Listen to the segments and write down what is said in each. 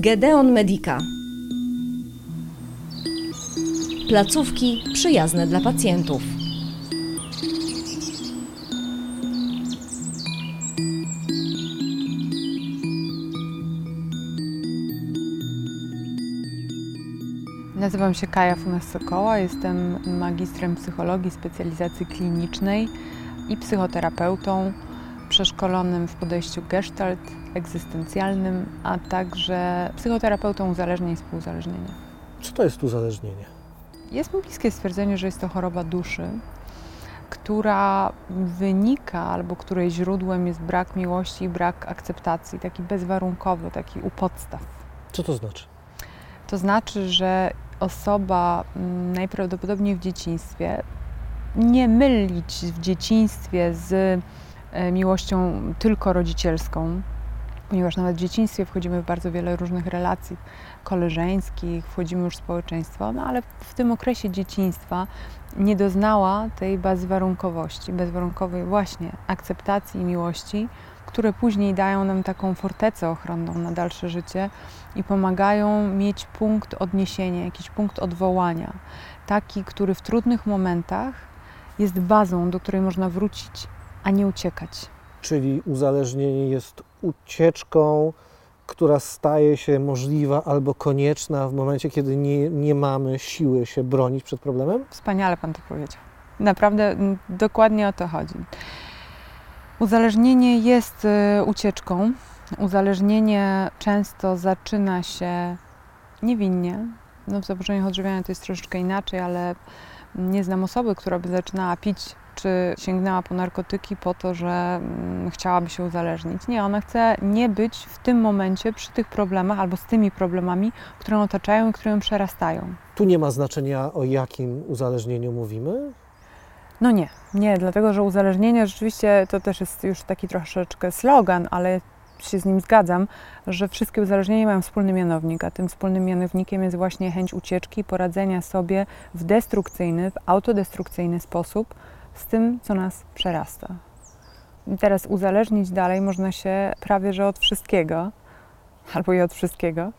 Gedeon Medica. Placówki przyjazne dla pacjentów. Nazywam się Kaja Funes-Sokoła, jestem magistrem psychologii specjalizacji klinicznej i psychoterapeutą przeszkolonym w podejściu gestalt, egzystencjalnym, a także psychoterapeutą uzależnień i współuzależnienia. Co to jest uzależnienie? Jest mi bliskie stwierdzenie, że jest to choroba duszy, która wynika albo której źródłem jest brak miłości i brak akceptacji, taki bezwarunkowy, taki u podstaw. Co to znaczy? To znaczy, że osoba mm, najprawdopodobniej w dzieciństwie nie mylić w dzieciństwie z e, miłością tylko rodzicielską, ponieważ nawet w dzieciństwie wchodzimy w bardzo wiele różnych relacji koleżeńskich, wchodzimy już w społeczeństwo, no ale w tym okresie dzieciństwa nie doznała tej bezwarunkowości, bezwarunkowej właśnie akceptacji i miłości, które później dają nam taką fortecę ochronną na dalsze życie i pomagają mieć punkt odniesienia, jakiś punkt odwołania, taki, który w trudnych momentach jest bazą, do której można wrócić, a nie uciekać. Czyli uzależnienie jest ucieczką, która staje się możliwa albo konieczna w momencie, kiedy nie, nie mamy siły się bronić przed problemem? Wspaniale Pan to powiedział. Naprawdę dokładnie o to chodzi. Uzależnienie jest y, ucieczką. Uzależnienie często zaczyna się niewinnie. No w zaburzeniach odżywiania to jest troszeczkę inaczej, ale nie znam osoby, która by zaczynała pić czy sięgnęła po narkotyki po to, że mm, chciałaby się uzależnić. Nie, ona chce nie być w tym momencie przy tych problemach albo z tymi problemami, które ją otaczają i które ją przerastają. Tu nie ma znaczenia, o jakim uzależnieniu mówimy? No nie, nie, dlatego że uzależnienie rzeczywiście to też jest już taki troszeczkę slogan, ale się z nim zgadzam, że wszystkie uzależnienia mają wspólny mianownik, a tym wspólnym mianownikiem jest właśnie chęć ucieczki, poradzenia sobie w destrukcyjny, w autodestrukcyjny sposób z tym, co nas przerasta. I teraz uzależnić dalej można się prawie że od wszystkiego, albo i od wszystkiego.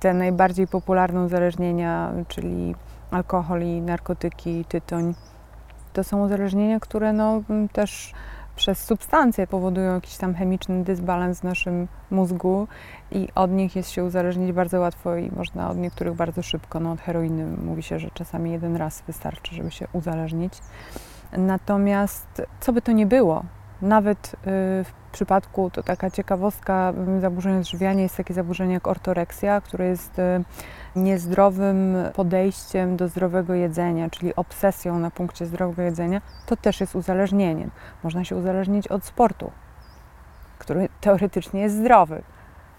Te najbardziej popularne uzależnienia, czyli alkohol i narkotyki, tytoń, to są uzależnienia, które no, też przez substancje powodują jakiś tam chemiczny dysbalans w naszym mózgu i od nich jest się uzależnić bardzo łatwo i można od niektórych bardzo szybko. No, od heroiny mówi się, że czasami jeden raz wystarczy, żeby się uzależnić. Natomiast co by to nie było, nawet y, w przypadku, to taka ciekawostka, zaburzenia odżywiania jest takie zaburzenie jak ortoreksja, które jest y, niezdrowym podejściem do zdrowego jedzenia, czyli obsesją na punkcie zdrowego jedzenia, to też jest uzależnienie. Można się uzależnić od sportu, który teoretycznie jest zdrowy.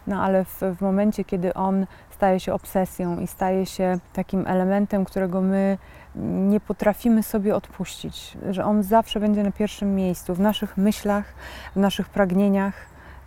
No ale w, w momencie, kiedy on staje się obsesją i staje się takim elementem, którego my nie potrafimy sobie odpuścić, że on zawsze będzie na pierwszym miejscu w naszych myślach, w naszych pragnieniach,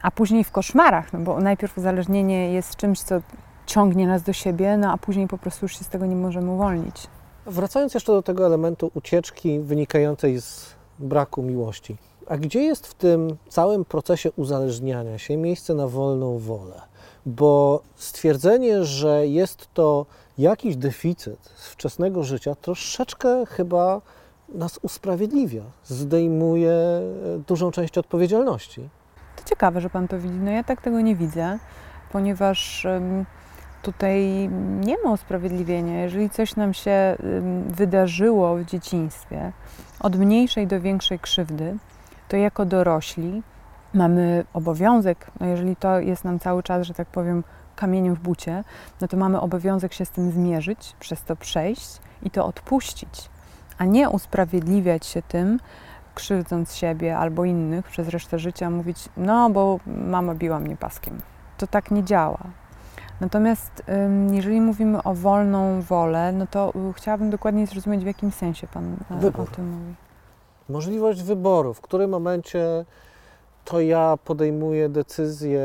a później w koszmarach, no bo najpierw uzależnienie jest czymś, co ciągnie nas do siebie, no a później po prostu już się z tego nie możemy uwolnić. Wracając jeszcze do tego elementu ucieczki wynikającej z braku miłości. A gdzie jest w tym całym procesie uzależniania się miejsce na wolną wolę? Bo stwierdzenie, że jest to jakiś deficyt z wczesnego życia, troszeczkę chyba nas usprawiedliwia, zdejmuje dużą część odpowiedzialności. To ciekawe, że Pan to widzi. No ja tak tego nie widzę, ponieważ tutaj nie ma usprawiedliwienia. Jeżeli coś nam się wydarzyło w dzieciństwie, od mniejszej do większej krzywdy, to jako dorośli mamy obowiązek, no jeżeli to jest nam cały czas, że tak powiem, kamieniem w bucie, no to mamy obowiązek się z tym zmierzyć, przez to przejść i to odpuścić, a nie usprawiedliwiać się tym, krzywdząc siebie albo innych przez resztę życia, mówić, no bo mama biła mnie paskiem. To tak nie działa. Natomiast jeżeli mówimy o wolną wolę, no to y, chciałabym dokładnie zrozumieć, w jakim sensie Pan e, Wybór. o tym mówi. Możliwość wyboru, w którym momencie to ja podejmuję decyzję,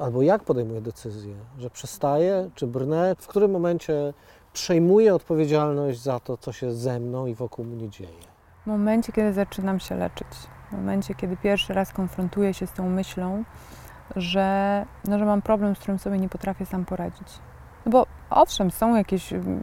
albo jak podejmuję decyzję, że przestaję, czy brnę, w którym momencie przejmuję odpowiedzialność za to, co się ze mną i wokół mnie dzieje. W momencie, kiedy zaczynam się leczyć, w momencie, kiedy pierwszy raz konfrontuję się z tą myślą, że, no, że mam problem, z którym sobie nie potrafię sam poradzić. No bo owszem, są jakieś mm,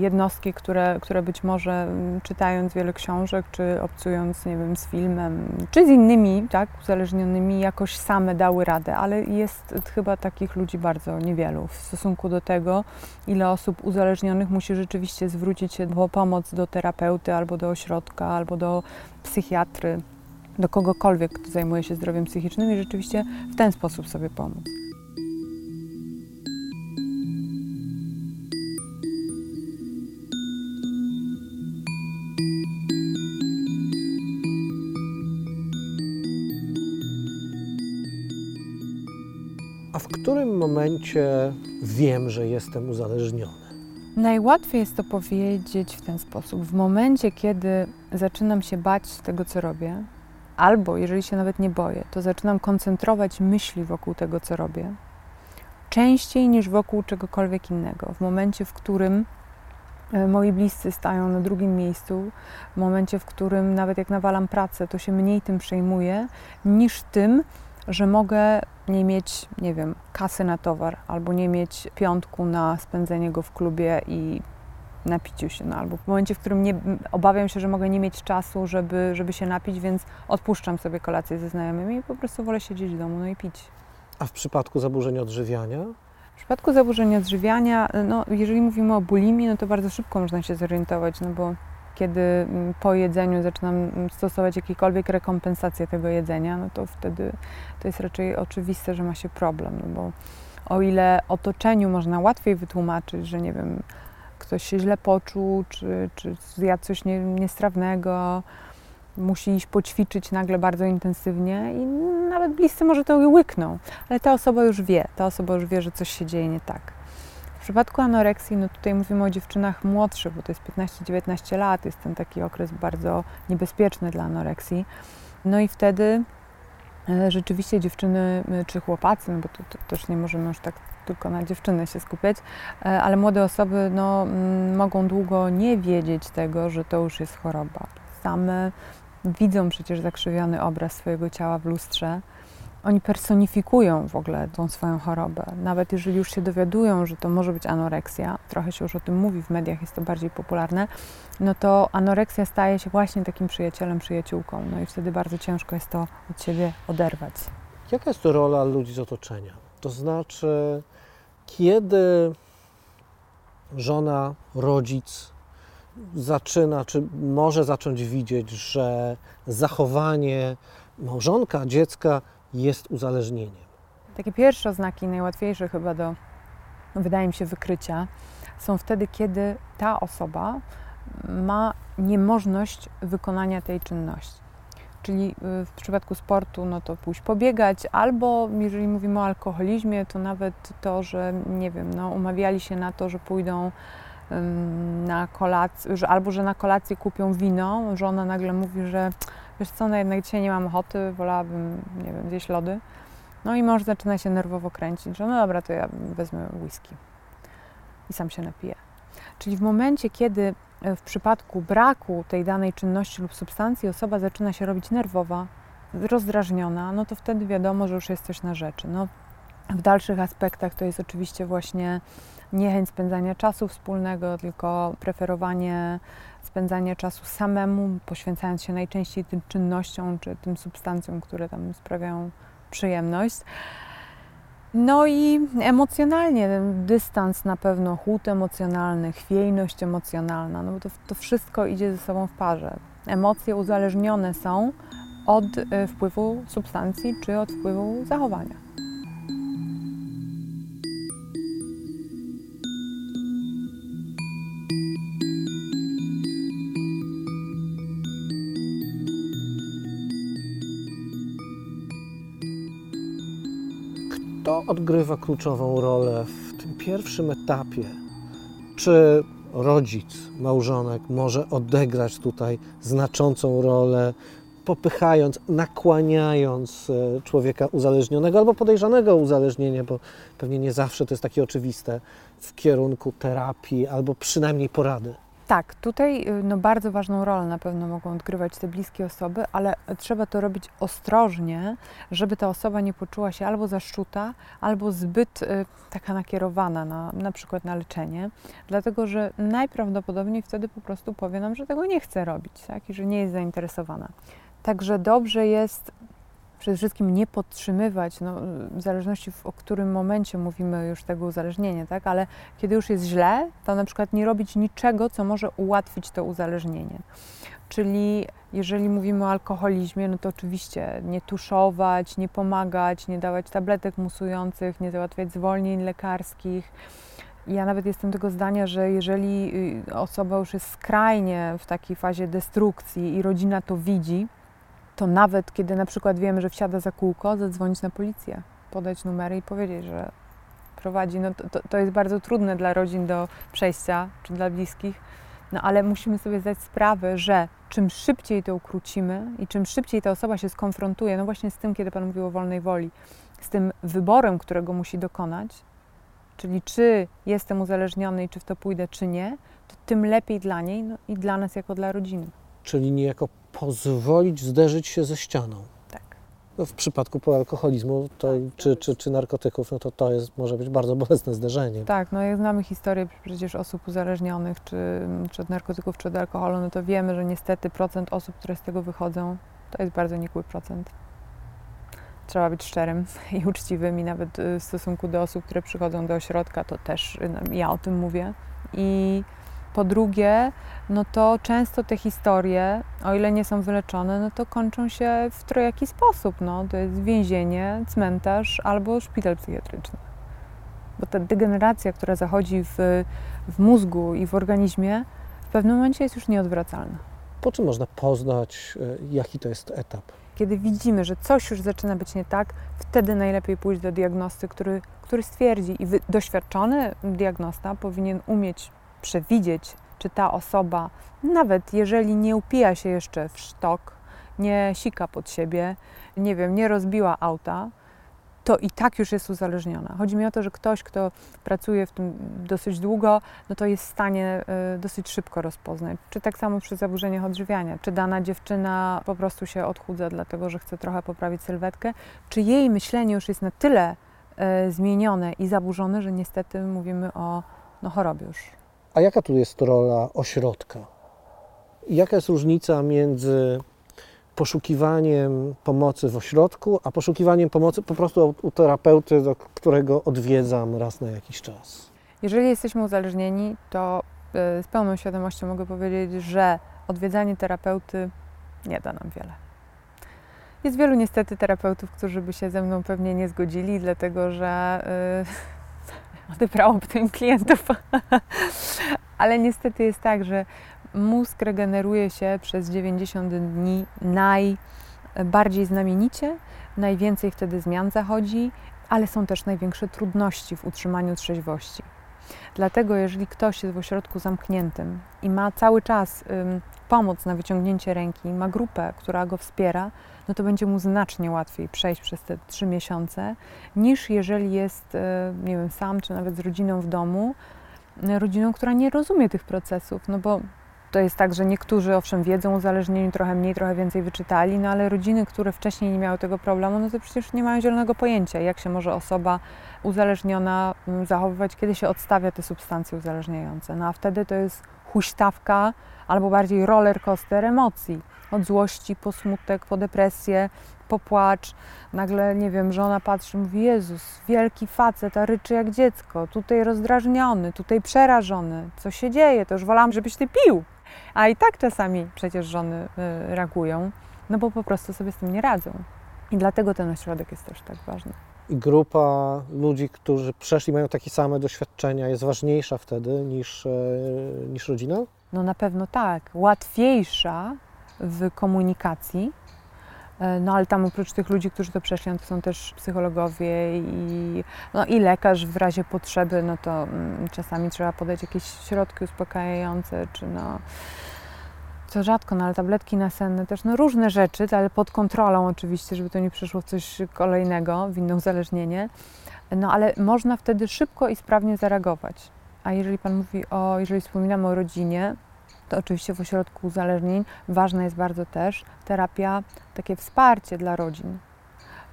jednostki, które, które być może mm, czytając wiele książek, czy obcując, nie wiem, z filmem, czy z innymi, tak, uzależnionymi, jakoś same dały radę, ale jest chyba takich ludzi bardzo niewielu w stosunku do tego, ile osób uzależnionych musi rzeczywiście zwrócić się po pomoc do terapeuty, albo do ośrodka, albo do psychiatry, do kogokolwiek, kto zajmuje się zdrowiem psychicznym i rzeczywiście w ten sposób sobie pomóc. A w którym momencie wiem, że jestem uzależniony? Najłatwiej jest to powiedzieć w ten sposób. W momencie, kiedy zaczynam się bać tego, co robię, albo jeżeli się nawet nie boję, to zaczynam koncentrować myśli wokół tego, co robię, częściej niż wokół czegokolwiek innego. W momencie, w którym e, moi bliscy stają na drugim miejscu, w momencie, w którym nawet jak nawalam pracę, to się mniej tym przejmuję, niż tym, że mogę nie mieć, nie wiem, kasy na towar, albo nie mieć piątku na spędzenie go w klubie i napiciu się, no, albo w momencie, w którym nie, obawiam się, że mogę nie mieć czasu, żeby, żeby się napić, więc odpuszczam sobie kolację ze znajomymi i po prostu wolę siedzieć w domu no i pić. A w przypadku zaburzeń odżywiania? W przypadku zaburzeń odżywiania, no, jeżeli mówimy o bulimii, no to bardzo szybko można się zorientować, no bo kiedy mm, po jedzeniu zaczynam mm, stosować jakiekolwiek rekompensację tego jedzenia, no to wtedy to jest raczej oczywiste, że ma się problem, no bo o ile otoczeniu można łatwiej wytłumaczyć, że nie wiem, ktoś się źle poczuł, czy, czy zjadł coś nie, niestrawnego, musi iść poćwiczyć nagle bardzo intensywnie i nawet bliscy może to łykną, ale ta osoba już wie, ta osoba już wie, że coś się dzieje nie tak. Przypadku anoreksji, no tutaj mówimy o dziewczynach młodszych, bo to jest 15-19 lat, jest ten taki okres bardzo niebezpieczny dla anoreksji. No i wtedy e, rzeczywiście dziewczyny e, czy chłopacy, no bo to, to też nie możemy już tak tylko na dziewczyny się skupiać, e, ale młode osoby no, mogą długo nie wiedzieć tego, że to już jest choroba. Same widzą przecież zakrzywiony obraz swojego ciała w lustrze oni personifikują w ogóle tą swoją chorobę. Nawet jeżeli już się dowiadują, że to może być anoreksja, trochę się już o tym mówi w mediach, jest to bardziej popularne, no to anoreksja staje się właśnie takim przyjacielem, przyjaciółką. No i wtedy bardzo ciężko jest to od siebie oderwać. Jaka jest to rola ludzi z otoczenia? To znaczy, kiedy żona, rodzic zaczyna, czy może zacząć widzieć, że zachowanie małżonka, dziecka jest uzależnieniem. Takie pierwsze oznaki, najłatwiejsze chyba do, no wydaje mi się, wykrycia, są wtedy, kiedy ta osoba ma niemożność wykonania tej czynności. Czyli y, w przypadku sportu, no to pójść pobiegać, albo jeżeli mówimy o alkoholizmie, to nawet to, że nie wiem, no, umawiali się na to, że pójdą na kolację, że, albo że na kolację kupią wino, żona nagle mówi, że wiesz co, no jednak dzisiaj nie mam ochoty, wolałabym, nie wiem, zjeść lody. No i mąż zaczyna się nerwowo kręcić, że no dobra, to ja wezmę whisky i sam się napiję. Czyli w momencie, kiedy e, w przypadku braku tej danej czynności lub substancji osoba zaczyna się robić nerwowa, rozdrażniona, no to wtedy wiadomo, że już jest coś na rzeczy. No, w dalszych aspektach to jest oczywiście właśnie niechęć spędzania czasu wspólnego, tylko preferowanie spędzania czasu samemu, poświęcając się najczęściej tym czynnościom czy tym substancjom, które tam sprawiają przyjemność. No i emocjonalnie, dystans na pewno, chłód emocjonalny, chwiejność emocjonalna, no bo to, to wszystko idzie ze sobą w parze. Emocje uzależnione są od e, wpływu substancji czy od wpływu zachowania. Odgrywa kluczową rolę w tym pierwszym etapie? Czy rodzic, małżonek może odegrać tutaj znaczącą rolę, popychając, nakłaniając e, człowieka uzależnionego albo podejrzanego o uzależnienie, bo pewnie nie zawsze to jest takie oczywiste, w kierunku terapii albo przynajmniej porady? Tak, tutaj y, no, bardzo ważną rolę na pewno mogą odgrywać te bliskie osoby, ale trzeba to robić ostrożnie, żeby ta osoba nie poczuła się albo zaszczuta, albo zbyt y, taka nakierowana na, na przykład na leczenie, dlatego że najprawdopodobniej wtedy po prostu powie nam, że tego nie chce robić tak? i że nie jest zainteresowana. Także dobrze jest przede wszystkim nie podtrzymywać, no, w zależności w o którym momencie mówimy już tego uzależnienia, tak? ale kiedy już jest źle, to na przykład nie robić niczego, co może ułatwić to uzależnienie. Czyli jeżeli mówimy o alkoholizmie, no to oczywiście nie tuszować, nie pomagać, nie dawać tabletek musujących, nie załatwiać zwolnień lekarskich. Ja nawet jestem tego zdania, że jeżeli y, osoba już jest skrajnie w takiej fazie destrukcji i rodzina to widzi, to nawet kiedy na przykład wiemy, że wsiada za kółko, zadzwonić na policję, podać numery i powiedzieć, że prowadzi. No to, to, to jest bardzo trudne dla rodzin do przejścia, czy dla bliskich, no ale musimy sobie zdać sprawę, że czym szybciej to ukrócimy i czym szybciej ta osoba się skonfrontuje, no właśnie z tym, kiedy Pan mówił o wolnej woli, z tym wyborem, którego musi dokonać, czyli czy jestem uzależniony i czy w to pójdę, czy nie, to tym lepiej dla niej no i dla nas jako dla rodziny. Czyli niejako pozwolić zderzyć się ze ścianą. Tak. No w przypadku po alkoholizmu to, czy, czy, czy narkotyków, no to to jest, może być bardzo bolesne zderzenie. Tak, no jak znamy historię przecież osób uzależnionych, czy, czy od narkotyków, czy od alkoholu, no to wiemy, że niestety procent osób, które z tego wychodzą, to jest bardzo nikły procent. Trzeba być szczerym i uczciwym i nawet y, w stosunku do osób, które przychodzą do ośrodka, to też y, no, ja o tym mówię. I po drugie, no to często te historie, o ile nie są wyleczone, no to kończą się w trojaki sposób. No. To jest więzienie, cmentarz albo szpital psychiatryczny. Bo ta degeneracja, która zachodzi w, w mózgu i w organizmie, w pewnym momencie jest już nieodwracalna. Po czym można poznać, e, jaki to jest etap? Kiedy widzimy, że coś już zaczyna być nie tak, wtedy najlepiej pójść do diagnosty, który, który stwierdzi. I wy, doświadczony diagnosta powinien umieć przewidzieć, czy ta osoba, nawet jeżeli nie upija się jeszcze w sztok, nie sika pod siebie, nie wiem, nie rozbiła auta, to i tak już jest uzależniona. Chodzi mi o to, że ktoś, kto pracuje w tym dosyć długo, no to jest w stanie y, dosyć szybko rozpoznać. Czy tak samo przy zaburzeniach odżywiania, czy dana dziewczyna po prostu się odchudza, dlatego że chce trochę poprawić sylwetkę, czy jej myślenie już jest na tyle y, zmienione i zaburzone, że niestety mówimy o no, chorobie już. A jaka tu jest rola ośrodka? Jaka jest różnica między poszukiwaniem pomocy w ośrodku, a poszukiwaniem pomocy po prostu u terapeuty, do którego odwiedzam raz na jakiś czas? Jeżeli jesteśmy uzależnieni, to y, z pełną świadomością mogę powiedzieć, że odwiedzanie terapeuty nie da nam wiele. Jest wielu niestety terapeutów, którzy by się ze mną pewnie nie zgodzili, dlatego że yy, odebrałoby to im klientów. Ale niestety jest tak, że mózg regeneruje się przez 90 dni najbardziej znamienicie, najwięcej wtedy zmian zachodzi, ale są też największe trudności w utrzymaniu trzeźwości. Dlatego, jeżeli ktoś jest w ośrodku zamkniętym i ma cały czas pomoc na wyciągnięcie ręki, ma grupę, która go wspiera, no to będzie mu znacznie łatwiej przejść przez te trzy miesiące, niż jeżeli jest, y, nie wiem, sam czy nawet z rodziną w domu, rodziną, która nie rozumie tych procesów, no bo to jest tak, że niektórzy owszem wiedzą o uzależnieniu, trochę mniej, trochę więcej wyczytali, no ale rodziny, które wcześniej nie miały tego problemu, no to przecież nie mają zielonego pojęcia, jak się może osoba uzależniona mm, zachowywać, kiedy się odstawia te substancje uzależniające. No a wtedy to jest huśtawka albo bardziej roller coaster emocji. Od złości po smutek, po depresję, popłacz. Nagle, nie wiem, żona patrzy mówi, Jezus, wielki facet, a ryczy jak dziecko, tutaj rozdrażniony, tutaj przerażony. Co się dzieje? To już wolałam, żebyś ty pił. A i tak czasami przecież żony y, reagują, no bo po prostu sobie z tym nie radzą. I dlatego ten ośrodek jest też tak ważny. I grupa ludzi, którzy przeszli, mają takie same doświadczenia, jest ważniejsza wtedy niż, e, niż rodzina? No na pewno tak. Łatwiejsza w komunikacji, no ale tam oprócz tych ludzi, którzy to przeszli, no to są też psychologowie i, no, i lekarz w razie potrzeby, no to mm, czasami trzeba podać jakieś środki uspokajające, czy no co rzadko, no ale tabletki nasenne też, no różne rzeczy, ale pod kontrolą oczywiście, żeby to nie przeszło w coś kolejnego, w inne uzależnienie. No ale można wtedy szybko i sprawnie zareagować. A jeżeli Pan mówi o, jeżeli wspominamy o rodzinie, to oczywiście w ośrodku uzależnień ważna jest bardzo też terapia, takie wsparcie dla rodzin,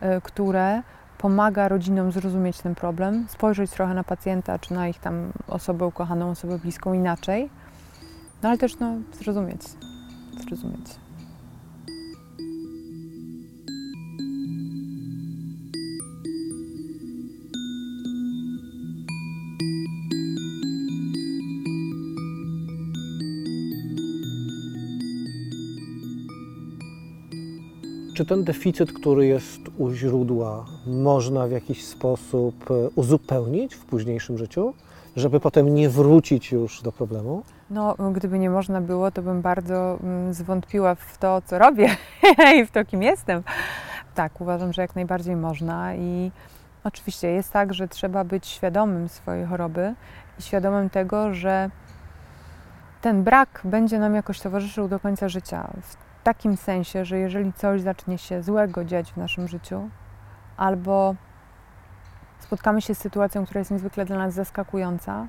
y, które pomaga rodzinom zrozumieć ten problem, spojrzeć trochę na pacjenta czy na ich tam osobę ukochaną, osobę bliską inaczej, no ale też no, zrozumieć, zrozumieć. Czy ten deficyt, który jest u źródła, można w jakiś sposób e, uzupełnić w późniejszym życiu, żeby potem nie wrócić już do problemu? No, gdyby nie można było, to bym bardzo mm, zwątpiła w to, co robię i w to, kim jestem. Tak, uważam, że jak najbardziej można i oczywiście jest tak, że trzeba być świadomym swojej choroby i świadomym tego, że ten brak będzie nam jakoś towarzyszył do końca życia. Takim sensie, że jeżeli coś zacznie się złego dziać w naszym życiu, albo spotkamy się z sytuacją, która jest niezwykle dla nas zaskakująca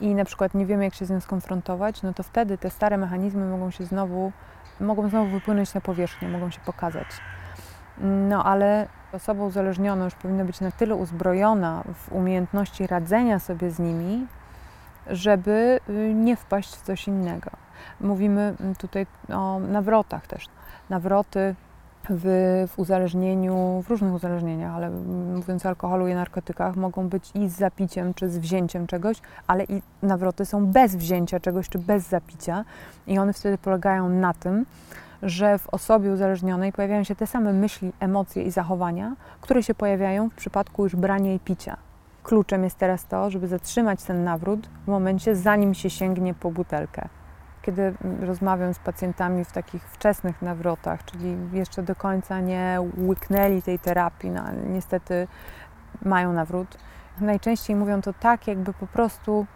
i na przykład nie wiemy, jak się z nią skonfrontować, no to wtedy te stare mechanizmy mogą się znowu, mogą znowu wypłynąć na powierzchnię, mogą się pokazać. No ale osoba uzależniona już powinna być na tyle uzbrojona w umiejętności radzenia sobie z nimi, żeby y, nie wpaść w coś innego. Mówimy tutaj o nawrotach też. Nawroty w, w uzależnieniu, w różnych uzależnieniach, ale mówiąc o alkoholu i narkotykach, mogą być i z zapiciem, czy z wzięciem czegoś, ale i nawroty są bez wzięcia czegoś, czy bez zapicia. I one wtedy polegają na tym, że w osobie uzależnionej pojawiają się te same myśli, emocje i zachowania, które się pojawiają w przypadku już brania i picia. Kluczem jest teraz to, żeby zatrzymać ten nawrót w momencie, zanim się sięgnie po butelkę. Kiedy rozmawiam z pacjentami w takich wczesnych nawrotach, czyli jeszcze do końca nie łyknęli tej terapii, no, niestety mają nawrót, najczęściej mówią to tak, jakby po prostu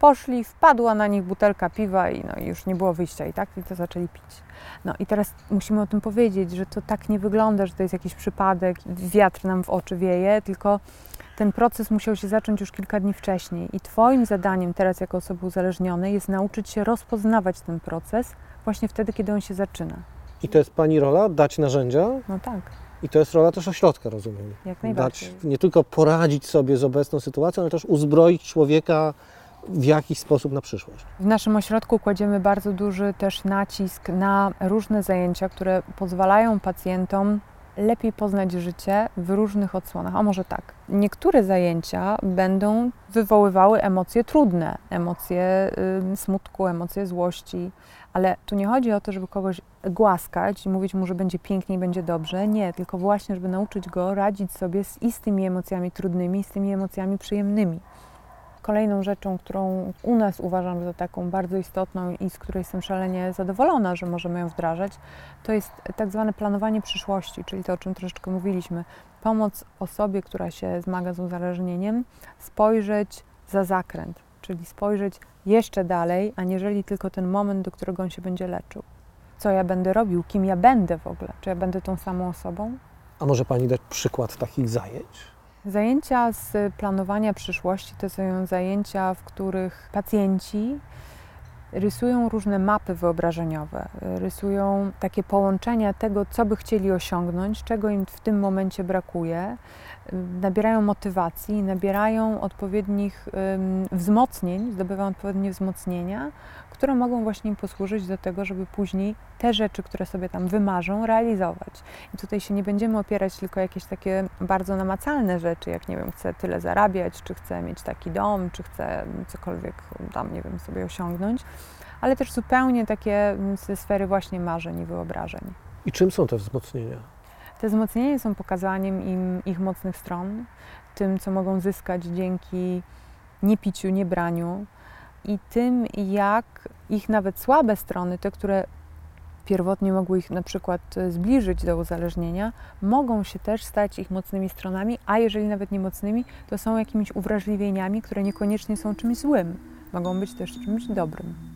poszli, wpadła na nich butelka piwa i no, już nie było wyjścia i tak, i to zaczęli pić. No i teraz musimy o tym powiedzieć, że to tak nie wygląda, że to jest jakiś przypadek, wiatr nam w oczy wieje, tylko ten proces musiał się zacząć już kilka dni wcześniej. I Twoim zadaniem teraz, jako osoby uzależnionej, jest nauczyć się rozpoznawać ten proces właśnie wtedy, kiedy on się zaczyna. I to jest Pani rola, dać narzędzia? No tak. I to jest rola też ośrodka, rozumiem. Jak najbardziej. Dać, nie tylko poradzić sobie z obecną sytuacją, ale też uzbroić człowieka w jakiś sposób na przyszłość. W naszym ośrodku kładziemy bardzo duży też nacisk na różne zajęcia, które pozwalają pacjentom lepiej poznać życie w różnych odsłonach. A może tak, niektóre zajęcia będą wywoływały emocje trudne, emocje y, smutku, emocje złości, ale tu nie chodzi o to, żeby kogoś głaskać i mówić mu, że będzie pięknie będzie dobrze. Nie, tylko właśnie, żeby nauczyć go radzić sobie z, i z tymi emocjami trudnymi, i z tymi emocjami przyjemnymi. Kolejną rzeczą, którą u nas uważam za taką bardzo istotną i z której jestem szalenie zadowolona, że możemy ją wdrażać, to jest tak zwane planowanie przyszłości, czyli to, o czym troszeczkę mówiliśmy. Pomoc osobie, która się zmaga z uzależnieniem, spojrzeć za zakręt, czyli spojrzeć jeszcze dalej, aniżeli tylko ten moment, do którego on się będzie leczył. Co ja będę robił, kim ja będę w ogóle? Czy ja będę tą samą osobą? A może Pani dać przykład takich zajęć? Zajęcia z planowania przyszłości to są zajęcia, w których pacjenci rysują różne mapy wyobrażeniowe, rysują takie połączenia tego, co by chcieli osiągnąć, czego im w tym momencie brakuje, nabierają motywacji, nabierają odpowiednich wzmocnień, zdobywają odpowiednie wzmocnienia, które mogą właśnie im posłużyć do tego, żeby później te rzeczy, które sobie tam wymarzą, realizować. I tutaj się nie będziemy opierać tylko jakieś takie bardzo namacalne rzeczy, jak nie wiem, chcę tyle zarabiać, czy chcę mieć taki dom, czy chcę cokolwiek tam, nie wiem, sobie osiągnąć, ale też zupełnie takie ze sfery właśnie marzeń i wyobrażeń. I czym są te wzmocnienia? Te wzmocnienia są pokazaniem im ich mocnych stron, tym, co mogą zyskać dzięki niepiciu, niebraniu, i tym, jak ich nawet słabe strony, te, które pierwotnie mogły ich na przykład e, zbliżyć do uzależnienia, mogą się też stać ich mocnymi stronami, a jeżeli nawet nie mocnymi, to są jakimiś uwrażliwieniami, które niekoniecznie są czymś złym, mogą być też czymś dobrym.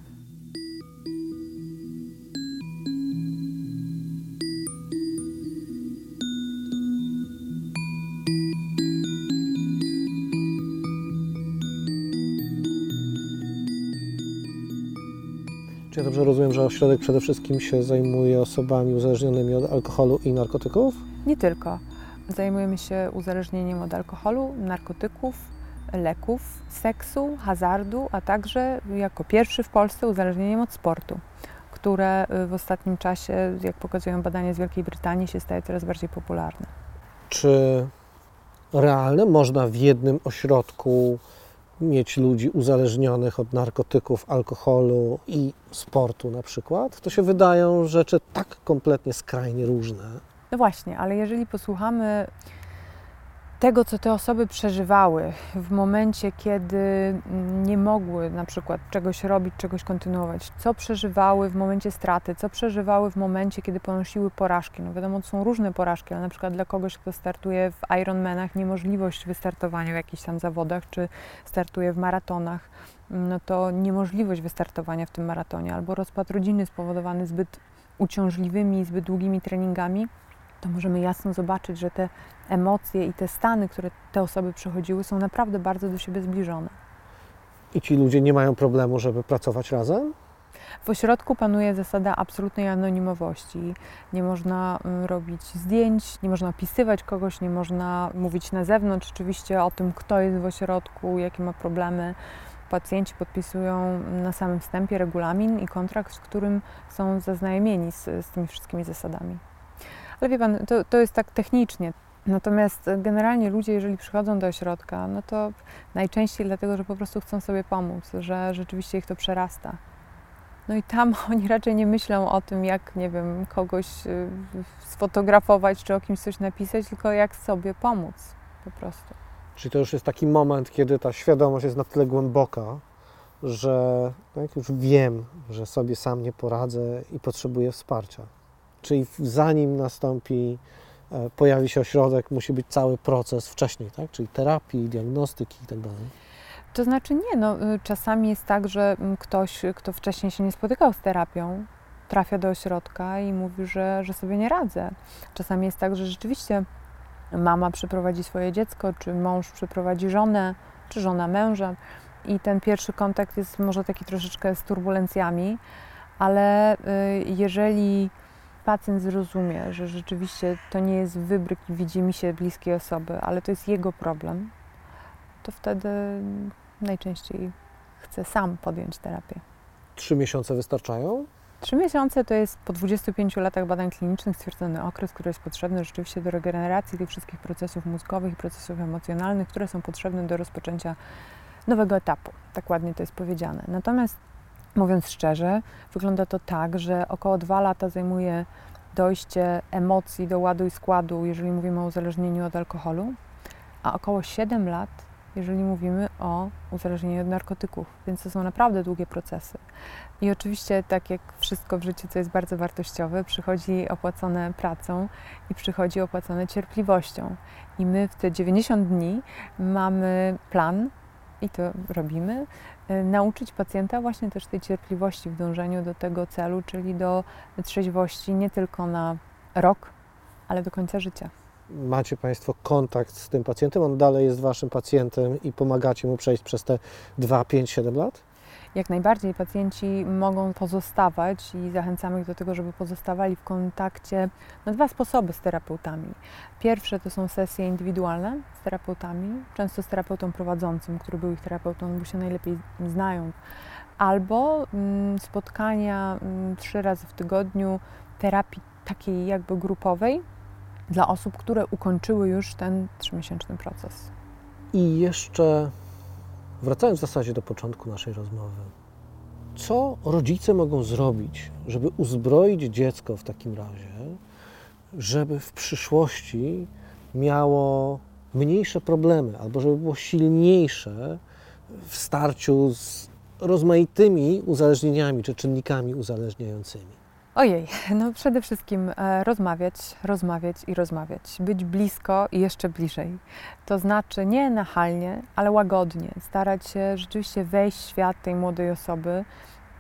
Dobrze rozumiem, że ośrodek przede wszystkim się zajmuje osobami uzależnionymi od alkoholu i narkotyków? Nie tylko. Zajmujemy się uzależnieniem od alkoholu, narkotyków, leków, seksu, hazardu, a także jako pierwszy w Polsce uzależnieniem od sportu, które y, w ostatnim czasie, jak pokazują badania z Wielkiej Brytanii, się staje coraz bardziej popularne. Czy realne można w jednym ośrodku mieć ludzi uzależnionych od narkotyków, alkoholu i sportu na przykład? To się wydają rzeczy tak kompletnie skrajnie różne. No właśnie, ale jeżeli posłuchamy tego, co te osoby przeżywały w momencie, kiedy nie mogły na przykład czegoś robić, czegoś kontynuować, co przeżywały w momencie straty, co przeżywały w momencie, kiedy ponosiły porażki. No wiadomo, to są różne porażki, ale na przykład dla kogoś, kto startuje w Ironmanach, niemożliwość wystartowania w jakichś tam zawodach, czy startuje w maratonach, no to niemożliwość wystartowania w tym maratonie, albo rozpad rodziny spowodowany zbyt uciążliwymi, zbyt długimi treningami, to możemy jasno zobaczyć, że te emocje i te stany, które te osoby przechodziły, są naprawdę bardzo do siebie zbliżone. I ci ludzie nie mają problemu, żeby pracować razem? W ośrodku panuje zasada absolutnej anonimowości. Nie można mm, robić zdjęć, nie można opisywać kogoś, nie można mówić na zewnątrz oczywiście o tym, kto jest w ośrodku, jakie ma problemy. Pacjenci podpisują na samym wstępie regulamin i kontrakt, w którym są zaznajomieni z, z tymi wszystkimi zasadami. Ale wie Pan, to, to jest tak technicznie. Natomiast generalnie ludzie, jeżeli przychodzą do ośrodka, no to najczęściej dlatego, że po prostu chcą sobie pomóc, że rzeczywiście ich to przerasta. No i tam oni raczej nie myślą o tym, jak, nie wiem, kogoś y, sfotografować czy o kimś coś napisać, tylko jak sobie pomóc po prostu. Czyli to już jest taki moment, kiedy ta świadomość jest na tyle głęboka, że tak, już wiem, że sobie sam nie poradzę i potrzebuję wsparcia. Czyli zanim nastąpi, e, pojawi się ośrodek, musi być cały proces wcześniej, tak? czyli terapii, diagnostyki itd. To znaczy nie, no, y, czasami jest tak, że mm, ktoś, kto wcześniej się nie spotykał z terapią, trafia do ośrodka i mówi, że, że sobie nie radzę. Czasami jest tak, że rzeczywiście mama przyprowadzi swoje dziecko, czy mąż przyprowadzi żonę, czy żona męża i ten pierwszy kontakt jest może taki troszeczkę z turbulencjami, ale y, jeżeli pacjent zrozumie, że rzeczywiście to nie jest wybryk i widzi mi się bliskiej osoby, ale to jest jego problem, to wtedy najczęściej chce sam podjąć terapię. Trzy miesiące wystarczają? Trzy miesiące to jest po 25 latach badań klinicznych stwierdzony okres, który jest potrzebny rzeczywiście do regeneracji tych wszystkich procesów mózgowych i procesów emocjonalnych, które są potrzebne do rozpoczęcia nowego etapu. Tak ładnie to jest powiedziane. Natomiast mówiąc szczerze, wygląda to tak, że około dwa lata zajmuje dojście emocji do ładu i składu, jeżeli mówimy o uzależnieniu od alkoholu, a około 7 lat jeżeli mówimy o uzależnieniu od narkotyków, więc to są naprawdę długie procesy. I oczywiście, tak jak wszystko w życiu, co jest bardzo wartościowe, przychodzi opłacone pracą i przychodzi opłacone cierpliwością. I my w te 90 dni mamy plan, i to robimy, y, nauczyć pacjenta właśnie też tej cierpliwości w dążeniu do tego celu, czyli do trzeźwości nie tylko na rok, ale do końca życia. Macie Państwo kontakt z tym pacjentem, on dalej jest Waszym pacjentem i pomagacie mu przejść przez te 2, 5, 7 lat? Jak najbardziej pacjenci mogą pozostawać i zachęcamy ich do tego, żeby pozostawali w kontakcie na dwa sposoby z terapeutami. Pierwsze to są sesje indywidualne z terapeutami, często z terapeutą prowadzącym, który był ich terapeutą, bo się najlepiej znają, albo mm, spotkania mm, trzy razy w tygodniu terapii takiej jakby grupowej, dla osób, które ukończyły już ten trzymiesięczny proces. I jeszcze wracając w zasadzie do początku naszej rozmowy, co rodzice mogą zrobić, żeby uzbroić dziecko w takim razie, żeby w przyszłości miało mniejsze problemy, albo żeby było silniejsze w starciu z rozmaitymi uzależnieniami czy czynnikami uzależniającymi? Ojej, no przede wszystkim e, rozmawiać, rozmawiać i rozmawiać. Być blisko i jeszcze bliżej. To znaczy nie nachalnie, ale łagodnie. Starać się rzeczywiście wejść w świat tej młodej osoby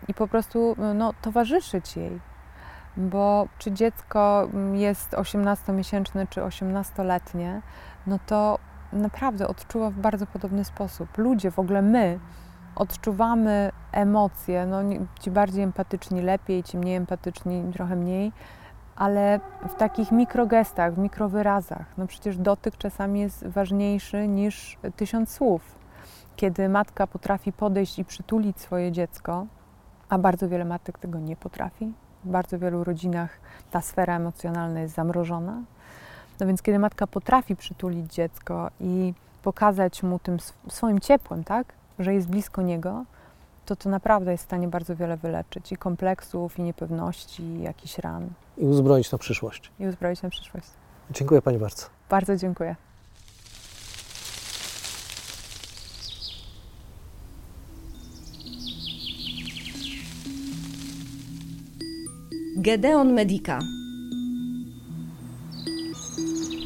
i po prostu no, towarzyszyć jej. Bo czy dziecko jest 18-miesięczne czy 18-letnie, no to naprawdę odczuwa w bardzo podobny sposób. Ludzie, w ogóle my, odczuwamy emocje, no ci bardziej empatyczni lepiej, ci mniej empatyczni trochę mniej, ale w takich mikrogestach, w mikrowyrazach. No przecież dotyk czasami jest ważniejszy niż tysiąc słów. Kiedy matka potrafi podejść i przytulić swoje dziecko, a bardzo wiele matek tego nie potrafi, w bardzo wielu rodzinach ta sfera emocjonalna jest zamrożona. No więc kiedy matka potrafi przytulić dziecko i pokazać mu tym sw- swoim ciepłem, tak, że jest blisko niego, to to naprawdę jest w stanie bardzo wiele wyleczyć i kompleksów, i niepewności, i jakichś ran I uzbroić na przyszłość. i uzbroić na przyszłość. Dziękuję Pani bardzo. Bardzo dziękuję. Gedeon Medica.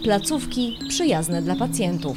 Placówki przyjazne dla pacjentów.